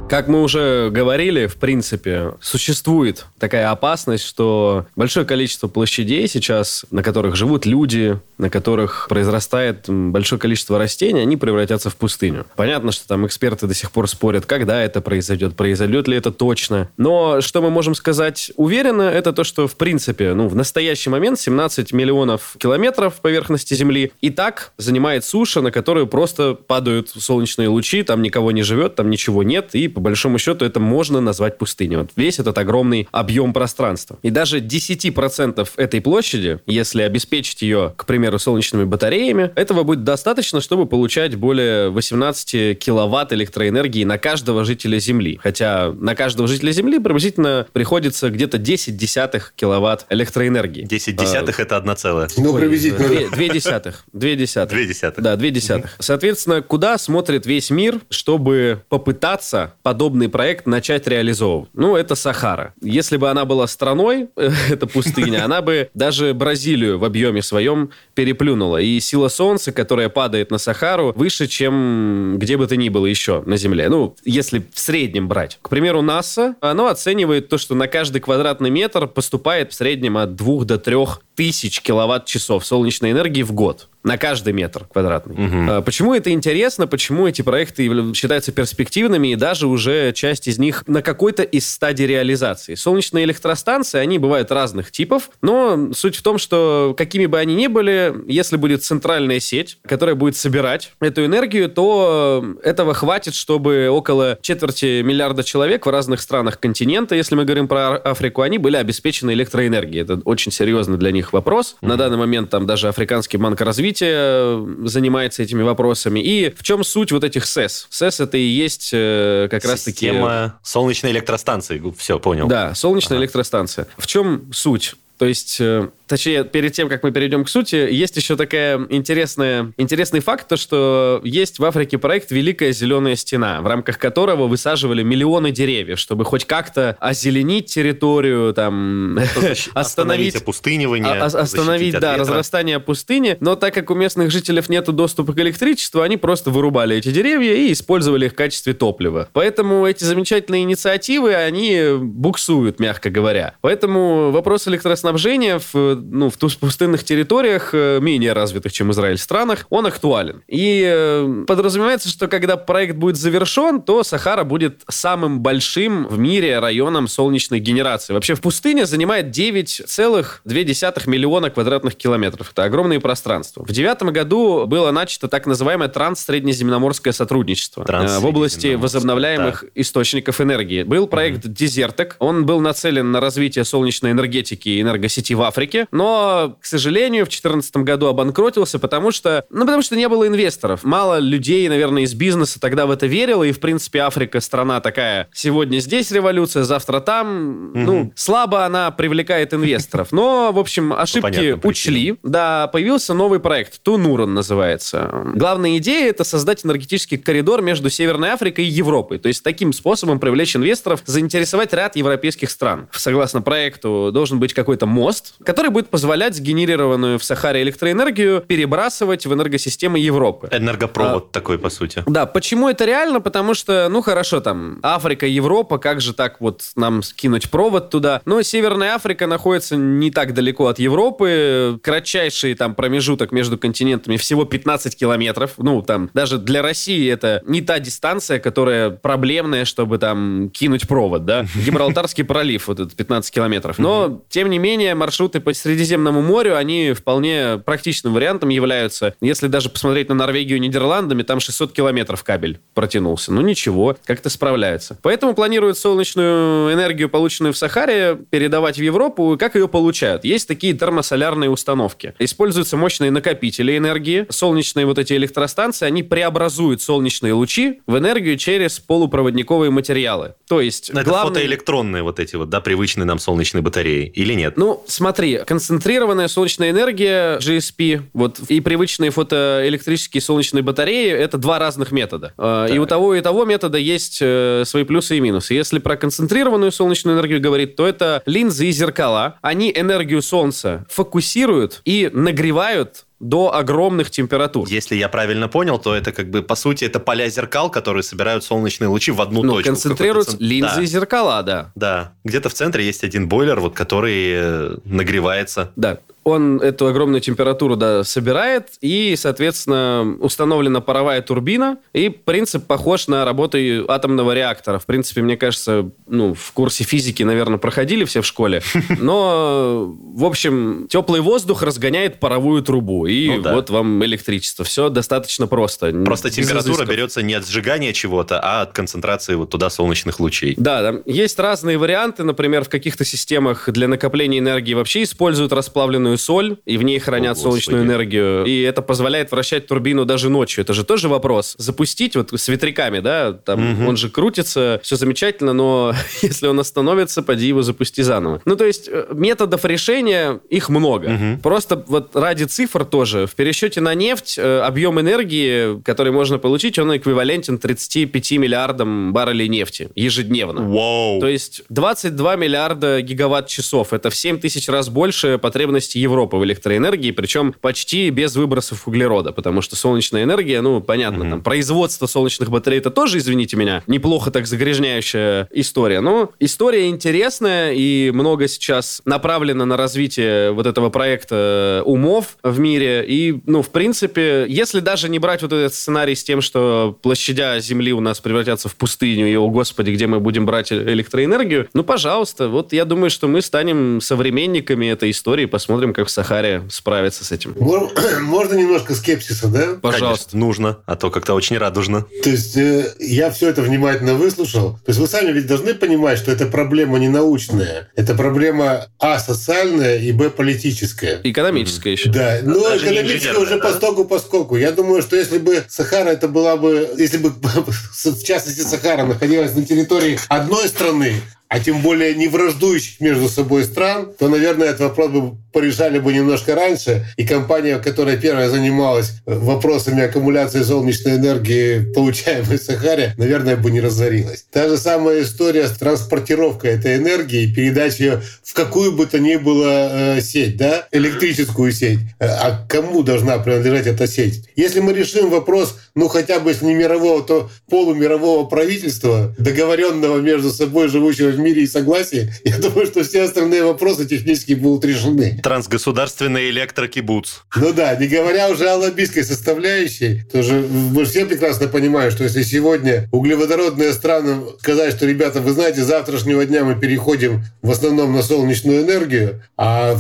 Как мы уже говорили, в принципе, существует такая опасность, что большое количество площадей сейчас, на которых живут люди, на которых произрастает большое количество растений, они превратятся в пустыню. Понятно, что там эксперты до сих пор спорят, когда это произойдет, произойдет ли это точно. Но что мы можем сказать уверенно, это то, что в принципе, ну, в настоящий момент 17 миллионов километров поверхности Земли и так занимает суша, на которую просто падают солнечные лучи, там никого не живет, там ничего нет, и по большому счету это можно назвать пустыней. Вот весь этот огромный объем пространства. И даже 10% этой площади, если обеспечить ее, к примеру, солнечными батареями, этого будет достаточно, чтобы получать более 18 киловатт электроэнергии на каждого жителя Земли. Хотя на каждого жителя Земли приблизительно приходится где-то 10 десятых киловатт электроэнергии. 10 десятых а, это одна целая. Ну, приблизительно. Две, две десятых. Две десятых. Две десятых. Да, две десятых. Соответственно, куда смотрит весь мир, чтобы попытаться подобный проект начать реализовывать? Ну, это Сахара. Если бы она была страной, это пустыня, она бы даже Бразилию в объеме своем переплюнула. И сила Солнца, которая падает на Сахару, выше, чем где бы то ни было еще на Земле. Ну, если в среднем брать. К примеру, НАСА, оно оценивает то, что на каждый квадратный метр поступает в среднем от 2 до 3 тысяч киловатт-часов солнечной энергии в год на каждый метр квадратный. Угу. Почему это интересно? Почему эти проекты считаются перспективными и даже уже часть из них на какой-то из стадий реализации? Солнечные электростанции, они бывают разных типов, но суть в том, что какими бы они ни были, если будет центральная сеть, которая будет собирать эту энергию, то этого хватит, чтобы около четверти миллиарда человек в разных странах континента, если мы говорим про Африку, они были обеспечены электроэнергией. Это очень серьезно для них вопрос. Mm-hmm. На данный момент там даже Африканский банк развития развития э, занимается этими вопросами. И в чем суть вот этих СЭС? СЭС это и есть э, как раз-таки... Система солнечной электростанции. Все, понял. Да, солнечная ага. электростанция. В чем суть? То есть э, Точнее, перед тем, как мы перейдем к сути, есть еще такая интересная, интересный факт, то, что есть в Африке проект «Великая зеленая стена», в рамках которого высаживали миллионы деревьев, чтобы хоть как-то озеленить территорию, там, остановить... опустынивание. А, остановить, да, разрастание пустыни. Но так как у местных жителей нет доступа к электричеству, они просто вырубали эти деревья и использовали их в качестве топлива. Поэтому эти замечательные инициативы, они буксуют, мягко говоря. Поэтому вопрос электроснабжения в ну, в пустынных территориях, э, менее развитых, чем Израиль, странах, он актуален. И э, подразумевается, что когда проект будет завершен, то Сахара будет самым большим в мире районом солнечной генерации. Вообще в пустыне занимает 9,2 миллиона квадратных километров. Это огромные пространства. В девятом году было начато так называемое транссреднеземноморское сотрудничество э, в области возобновляемых да. источников энергии. Был проект Дезертек. Он был нацелен на развитие солнечной энергетики и энергосети в Африке, но, к сожалению, в 2014 году обанкротился, потому что, ну, потому что не было инвесторов. Мало людей, наверное, из бизнеса тогда в это верило, и, в принципе, Африка страна такая, сегодня здесь революция, завтра там, угу. ну, слабо она привлекает инвесторов. Но, в общем, ошибки учли. Да, появился новый проект, Тунуран называется. Главная идея — это создать энергетический коридор между Северной Африкой и Европой. То есть таким способом привлечь инвесторов, заинтересовать ряд европейских стран. Согласно проекту, должен быть какой-то мост, который будет позволять сгенерированную в Сахаре электроэнергию перебрасывать в энергосистемы Европы. Энергопровод а, такой, по сути. Да, почему это реально? Потому что, ну хорошо, там, Африка, Европа, как же так вот нам скинуть провод туда? Но Северная Африка находится не так далеко от Европы, кратчайший там промежуток между континентами всего 15 километров. Ну, там, даже для России это не та дистанция, которая проблемная, чтобы там кинуть провод, да? Гибралтарский пролив, вот этот 15 километров. Но, тем не менее, маршруты по Средиземному морю, они вполне практичным вариантом являются. Если даже посмотреть на Норвегию Нидерландами, там 600 километров кабель протянулся. Ну, ничего, как-то справляются. Поэтому планируют солнечную энергию, полученную в Сахаре, передавать в Европу. Как ее получают? Есть такие термосолярные установки. Используются мощные накопители энергии. Солнечные вот эти электростанции, они преобразуют солнечные лучи в энергию через полупроводниковые материалы. То есть... Это главный... фотоэлектронные вот эти вот, да, привычные нам солнечные батареи, или нет? Ну, смотри, концентрированная солнечная энергия, GSP, вот, и привычные фотоэлектрические солнечные батареи, это два разных метода. Так. И у того и того метода есть э, свои плюсы и минусы. Если про концентрированную солнечную энергию говорить, то это линзы и зеркала. Они энергию солнца фокусируют и нагревают до огромных температур. Если я правильно понял, то это как бы, по сути, это поля зеркал, которые собирают солнечные лучи в одну ну, точку. концентрируют цент... линзы да. зеркала, да. Да. Где-то в центре есть один бойлер, вот, который э, нагревается. Да он эту огромную температуру да, собирает, и, соответственно, установлена паровая турбина, и принцип похож на работу атомного реактора. В принципе, мне кажется, ну, в курсе физики, наверное, проходили все в школе, но, в общем, теплый воздух разгоняет паровую трубу, и ну, да. вот вам электричество. Все достаточно просто. Просто температура берется не от сжигания чего-то, а от концентрации вот туда солнечных лучей. Да, да. Есть разные варианты, например, в каких-то системах для накопления энергии вообще используют расплавленную холодную соль, и в ней хранят О, солнечную энергию. И это позволяет вращать турбину даже ночью. Это же тоже вопрос. Запустить вот с ветряками, да, там угу. он же крутится, все замечательно, но если он остановится, поди его запусти заново. Ну, то есть э, методов решения их много. Угу. Просто вот ради цифр тоже. В пересчете на нефть э, объем энергии, который можно получить, он эквивалентен 35 миллиардам баррелей нефти ежедневно. Вау. То есть 22 миллиарда гигаватт-часов. Это в 7 тысяч раз больше потребности Европы в электроэнергии, причем почти без выбросов углерода, потому что солнечная энергия, ну, понятно, mm-hmm. там, производство солнечных батарей, это тоже, извините меня, неплохо так загрязняющая история. Но история интересная, и много сейчас направлено на развитие вот этого проекта умов в мире. И, ну, в принципе, если даже не брать вот этот сценарий с тем, что площадя Земли у нас превратятся в пустыню, и, о господи, где мы будем брать электроэнергию, ну, пожалуйста, вот я думаю, что мы станем современниками этой истории, посмотрим, как в Сахаре справиться с этим. Можно немножко скепсиса, да? Пожалуйста. Конечно, нужно, а то как-то очень радужно. То есть э, я все это внимательно выслушал. То есть вы сами ведь должны понимать, что это проблема не научная. Это проблема А, социальная, и Б, политическая. Экономическая mm-hmm. еще. Да, но ну, экономическая уже да? постоку поскольку. Я думаю, что если бы Сахара это была бы, если бы в частности Сахара находилась на территории одной страны, а тем более не враждующих между собой стран, то, наверное, этот вопрос бы порешали бы немножко раньше, и компания, которая первая занималась вопросами аккумуляции солнечной энергии, получаемой в Сахаре, наверное, бы не разорилась. Та же самая история с транспортировкой этой энергии и передачей ее в какую бы то ни было э, сеть, да, электрическую сеть. А кому должна принадлежать эта сеть? Если мы решим вопрос, ну, хотя бы если не мирового, то полумирового правительства, договоренного между собой живущего в мире и согласие, я думаю, что все остальные вопросы технически будут решены. Трансгосударственный электрокибуц. Ну да, не говоря уже о лоббистской составляющей, тоже мы все прекрасно понимаем, что если сегодня углеводородные страны сказать, что, ребята, вы знаете, с завтрашнего дня мы переходим в основном на солнечную энергию, а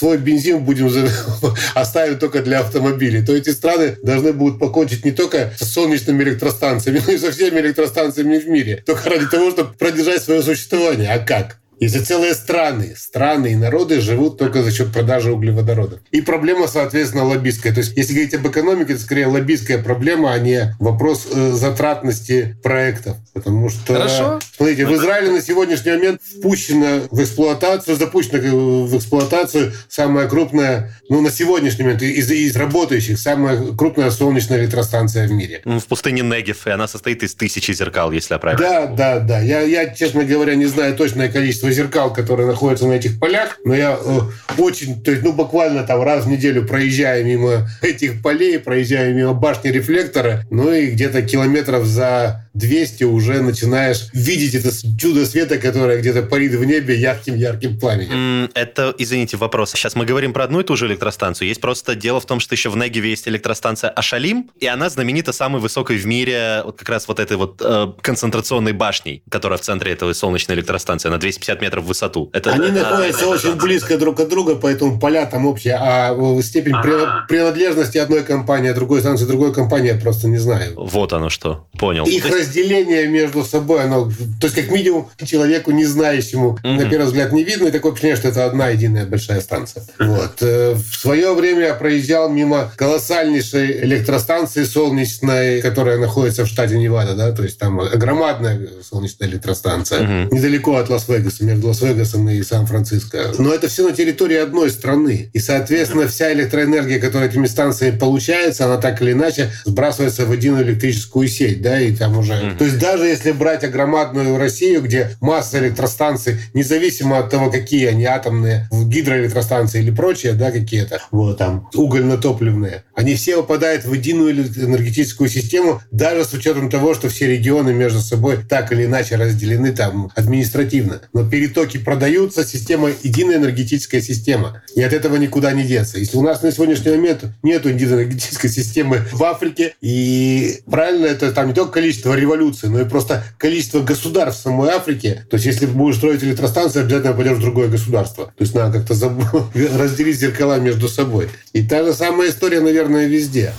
свой бензин будем оставить только для автомобилей, то эти страны должны будут покончить не только с солнечными электростанциями, но и со всеми электростанциями в мире. Только ради того, чтобы продержать свое существование. А как? Если целые страны, страны и народы живут только за счет продажи углеводородов. И проблема, соответственно, лоббистская. То есть, если говорить об экономике, это скорее лоббистская проблема, а не вопрос э, затратности проектов. Потому что, Хорошо. смотрите, в Израиле на сегодняшний момент впущена в эксплуатацию, запущена в эксплуатацию самая крупная, ну, на сегодняшний момент из, из работающих, самая крупная солнечная электростанция в мире. В пустыне Негев, и она состоит из тысячи зеркал, если я правильно Да, да, да. Я, я, честно говоря, не знаю точное количество зеркал, которые находятся на этих полях, но я э, очень, то есть, ну, буквально там раз в неделю проезжаю мимо этих полей, проезжаю мимо башни рефлектора, ну и где-то километров за 200 уже начинаешь видеть это чудо света, которое где-то парит в небе ярким-ярким пламенем. Это, извините, вопрос. Сейчас мы говорим про одну и ту же электростанцию. Есть просто дело в том, что еще в Негеве есть электростанция Ашалим, и она знаменита самой высокой в мире вот как раз вот этой вот э, концентрационной башней, которая в центре этой солнечной электростанции, на 250 метров в высоту. Это, Они это, находятся это, очень близко друг от друга, поэтому поля там общие, а степень А-а-а. принадлежности одной компании, а другой станции, другой компании я просто не знаю. Вот оно что. Понял. Их разделение между собой, оно, то есть как минимум человеку не знающему, mm-hmm. на первый взгляд не видно, и такое впечатление, что это одна единая большая станция. Вот. Э, в свое время я проезжал мимо колоссальнейшей электростанции солнечной, которая находится в штате Невада, да, то есть там громадная солнечная электростанция, mm-hmm. недалеко от Лас-Вегаса, между Лас-Вегасом и Сан-Франциско. Но это все на территории одной страны. И, соответственно, вся электроэнергия, которая этими станциями получается, она так или иначе сбрасывается в единую электрическую сеть, да, и там уже... Mm-hmm. То есть даже если брать огромадную Россию, где масса электростанций, независимо от того, какие они, атомные, гидроэлектростанции или прочие, да, какие-то, вот там, угольно-топливные, они все попадают в единую энергетическую систему, даже с учетом того, что все регионы между собой так или иначе разделены там административно. Но перетоки продаются, система единая энергетическая система. И от этого никуда не деться. Если у нас на сегодняшний момент нет единой энергетической системы в Африке, и правильно это там не только количество революций, но и просто количество государств в самой Африке. То есть, если будешь строить электростанцию, обязательно пойдешь в другое государство. То есть, надо как-то заб... разделить зеркала между собой. И та же самая история, наверное, везде.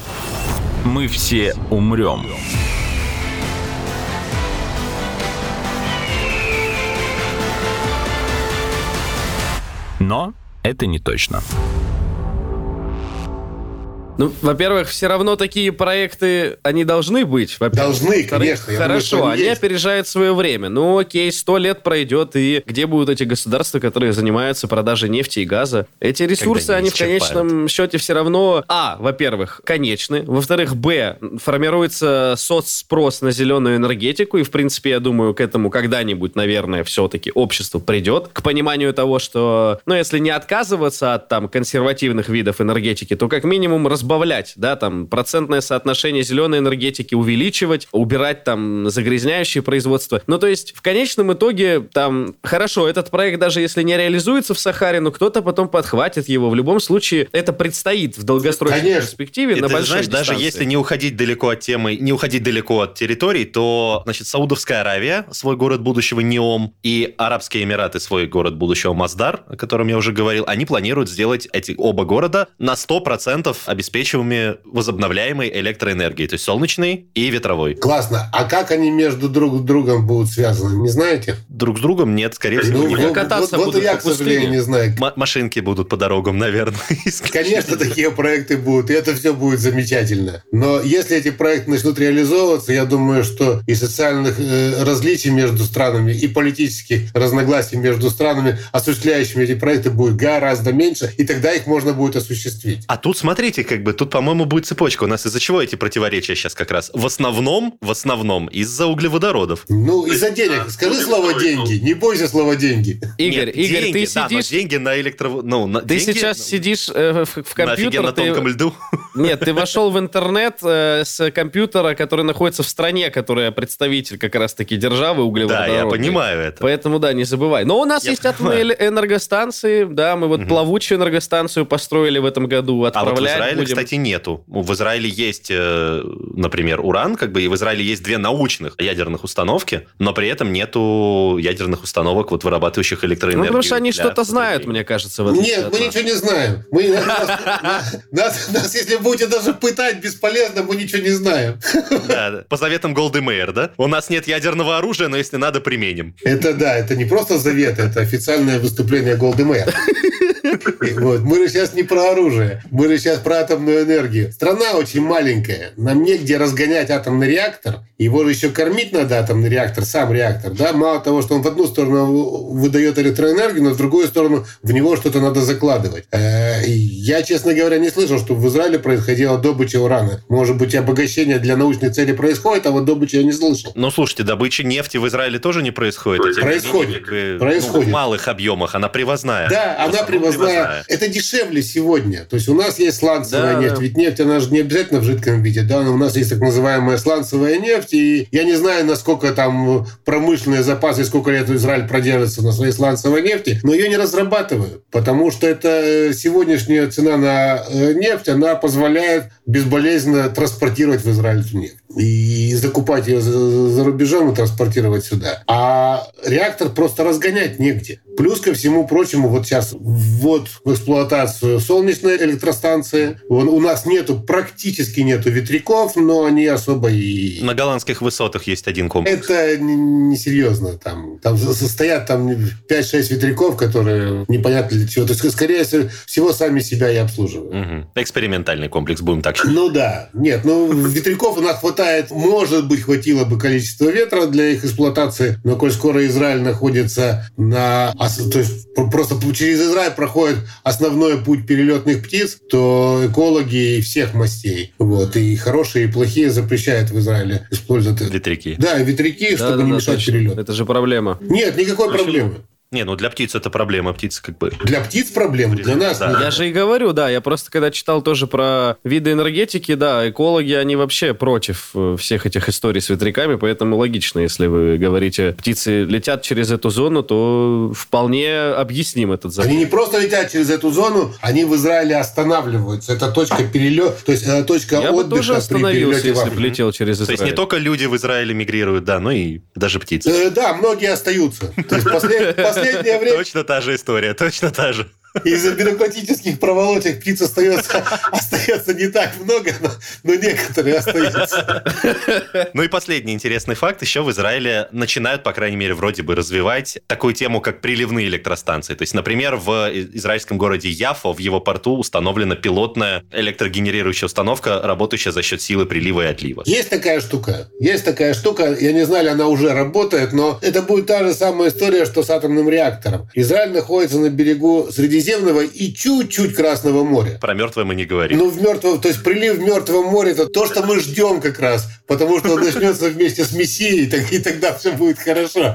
Мы все умрем. Но это не точно. Ну, во-первых, все равно такие проекты, они должны быть. Должны, конечно. Хорошо, думаю, они есть. опережают свое время. Ну, окей, сто лет пройдет, и где будут эти государства, которые занимаются продажей нефти и газа? Эти ресурсы, они, они в конечном счете все равно, а, во-первых, конечны, во-вторых, б, формируется соцспрос на зеленую энергетику, и, в принципе, я думаю, к этому когда-нибудь, наверное, все-таки общество придет к пониманию того, что, ну, если не отказываться от там консервативных видов энергетики, то как минимум разбавлять разбавлять, да, там, процентное соотношение зеленой энергетики увеличивать, убирать там загрязняющие производства. Ну, то есть, в конечном итоге, там, хорошо, этот проект даже если не реализуется в Сахаре, но кто-то потом подхватит его. В любом случае, это предстоит в долгосрочной Конечно. перспективе и на большой знаешь, дистанции. даже если не уходить далеко от темы, не уходить далеко от территорий, то, значит, Саудовская Аравия, свой город будущего Неом, и Арабские Эмираты, свой город будущего Маздар, о котором я уже говорил, они планируют сделать эти оба города на 100% обеспечить обеспечиваемыми возобновляемой электроэнергией, то есть солнечной и ветровой. Классно. А как они между друг другом будут связаны, не знаете? Друг с другом нет, скорее всего, ну, нет. Кататься вот, вот я, к сожалению, не знаю. М- машинки будут по дорогам, наверное. Конечно, такие проекты будут, и это все будет замечательно. Но если эти проекты начнут реализовываться, я думаю, что и социальных э, различий между странами, и политических разногласий между странами, осуществляющими эти проекты, будет гораздо меньше, и тогда их можно будет осуществить. А тут смотрите, как бы бы тут, по-моему, будет цепочка. У нас из-за чего эти противоречия сейчас как раз? В основном, в основном из-за углеводородов. Ну, из-за денег. Скажи слово «деньги». Не бойся слова «деньги». Игорь, Нет, Игорь, деньги, ты да, сидишь... деньги на электро... Ну, на... Ты деньги... сейчас сидишь э, в, в компьютер... На ты... тонком льду. Нет, ты вошел в интернет э, с компьютера, который находится в стране, которая представитель как раз-таки державы Да, углеводородной. я понимаю это. Поэтому, да, не забывай. Но у нас Я есть атомные понимаю. эле- энергостанции, да, мы вот плавучую энергостанцию построили в этом году, А вот в Израиле. Кстати, нету. В Израиле есть, э, например, уран, как бы, и в Израиле есть две научных ядерных установки, но при этом нету ядерных установок, вот, вырабатывающих Ну, электроэнергию. потому что они что-то знают, мне кажется, в Нет, мы нас. ничего не знаем. Мы, нас, нас- нас, если будете даже пытать бесполезно, мы ничего не знаем. Да, по заветам Голды Мейер, да? У нас нет ядерного оружия, но если надо, применим. Это да, это не просто завет, это официальное выступление Голды Мэйр. Вот. Мы же сейчас не про оружие, мы же сейчас про атомную энергию. Страна очень маленькая, нам негде разгонять атомный реактор, его же еще кормить надо, атомный реактор, сам реактор. Да? Мало того, что он в одну сторону выдает электроэнергию, но в другую сторону в него что-то надо закладывать. Э, Я, честно говоря, не слышал, что в Израиле происходила добыча урана. Может быть, обогащение для научной цели происходит, а вот добычи я не слышал. Ну, слушайте, добыча нефти в Израиле тоже не происходит. Происходит. Происходит. ну, в малых объемах, она привозная. Да, она основном Это дешевле сегодня. То есть у нас есть сланцевая Да, нефть. да. Ведь нефть, она же не обязательно в жидком виде. Да, но у нас есть так называемая сланцевая нефть. И я не знаю, насколько там промышленные запасы, сколько лет Израиль продержится на своей сланцевой нефти, но ее не разрабатывают. Потому что это э, сегодняшняя цена на э, нефть, она позволяет безболезненно транспортировать в Израиль эту нефть. И закупать ее за, за рубежом и транспортировать сюда. А реактор просто разгонять негде. Плюс ко всему прочему, вот сейчас ввод в эксплуатацию солнечной электростанции. Вон У нас нету, практически нету ветряков, но они особо и... На голландских высотах есть один комплекс. Это несерьезно. Там, там состоят там 5-6 ветряков, которые непонятно для чего. То есть, скорее всего, сами себя и обслуживают. Мгм. Экспериментальный комплекс, будем так считать. Ну да. Нет, ну ветряков у нас хватает. Может быть, хватило бы количество ветра для их эксплуатации, но коль скоро Израиль находится на... То есть пр- просто через Израиль проходит основной путь перелетных птиц, то экологи всех мастей, вот, и хорошие, и плохие запрещают в Израиле использовать... Ветряки. Да, ветряки, чтобы Да-да-да, не мешать точно. перелету. Это же проблема. Нет, никакой Почему? проблемы. Не, ну для птиц это проблема. Птицы как бы... Для птиц проблема, для нас Да. нет. Я же и говорю, да, я просто когда читал тоже про виды энергетики, да, экологи, они вообще против э, всех этих историй с ветряками, поэтому логично, если вы говорите, птицы летят через эту зону, то вполне объясним этот закон. Они не просто летят через эту зону, они в Израиле останавливаются. Это точка перелета, то есть э, точка Я бы отдыха тоже при остановился, перелете в если бы летел через То есть не Израиль. только люди в Израиле мигрируют, да, но и даже птицы. Э, Да, многие остаются. То есть послед- последнее время Точно та же история, точно та же. Из-за бюрократических проволочек птиц остается, остается не так много, но, но некоторые остаются. Ну и последний интересный факт. Еще в Израиле начинают, по крайней мере, вроде бы развивать такую тему, как приливные электростанции. То есть, например, в израильском городе Яфо, в его порту установлена пилотная электрогенерирующая установка, работающая за счет силы прилива и отлива. Есть такая штука. Есть такая штука. Я не знаю, ли она уже работает, но это будет та же самая история, что с атомным реактором. Израиль находится на берегу Средиземного и чуть-чуть Красного моря. Про мертвое мы не говорим. Ну, в мертвом, то есть прилив в мертвом море это то, что мы ждем как раз, потому что он начнется вместе с Мессией, так- и тогда все будет хорошо.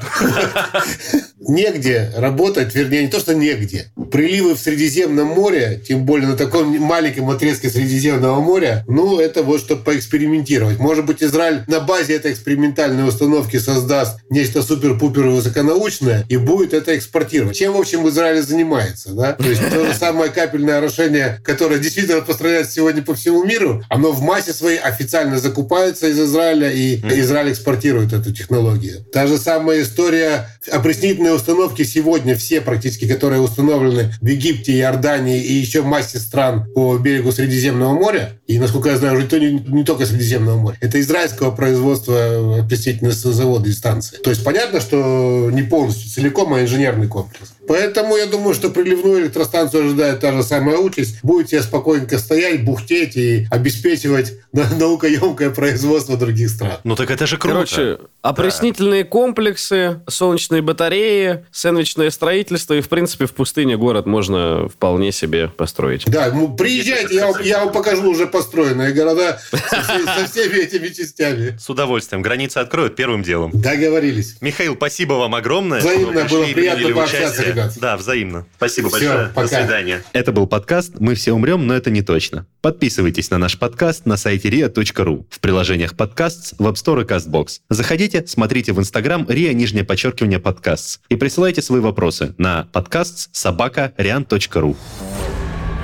Негде работать, вернее, не то, что негде. Приливы в Средиземном море, тем более на таком маленьком отрезке Средиземного моря, ну, это вот чтобы поэкспериментировать. Может быть, Израиль на базе этой экспериментальной установки создаст нечто супер-пупер высоконаучное и будет это экспортировать. Чем, в общем, Израиль занимается, да? То есть то же самое капельное орошение, которое действительно распространяется сегодня по всему миру, оно в массе своей официально закупается из Израиля, и Израиль экспортирует эту технологию. Та же самая история опреснительные установки сегодня, все практически, которые установлены в Египте, Иордании и еще в массе стран по берегу Средиземного моря, и, насколько я знаю, уже то не, не только Средиземного моря, это израильского производства опреснительные заводы и станции. То есть понятно, что не полностью целиком, а инженерный комплекс. Поэтому я думаю, что приливную электростанцию ожидает та же самая участь. Будете спокойненько стоять, бухтеть и обеспечивать на- наукоемкое производство других стран. Ну так это же круто. Короче, опреснительные комплексы, солнечные батареи, сэндвичное строительство, и, в принципе, в пустыне город можно вполне себе построить. Да, ну, приезжайте, я, вам- я вам покажу уже построенные города со, всеми этими частями. С удовольствием. Границы откроют первым делом. Договорились. Михаил, спасибо вам огромное. Взаимно было приятно пообщаться. Ребят. Да, взаимно. Спасибо Всё, большое. пока. До свидания. Это был подкаст «Мы все умрем, но это не точно». Подписывайтесь на наш подкаст на сайте ria.ru, в приложениях подкаст, в App Store и CastBox. Заходите, смотрите в Instagram ria, нижнее подчеркивание подкаст и присылайте свои вопросы на подкаст собака rian.ru.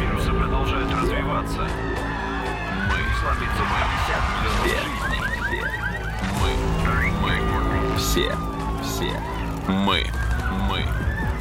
Вирусы продолжают развиваться. Мы все, все, мы, мы, все, все, мы, мы,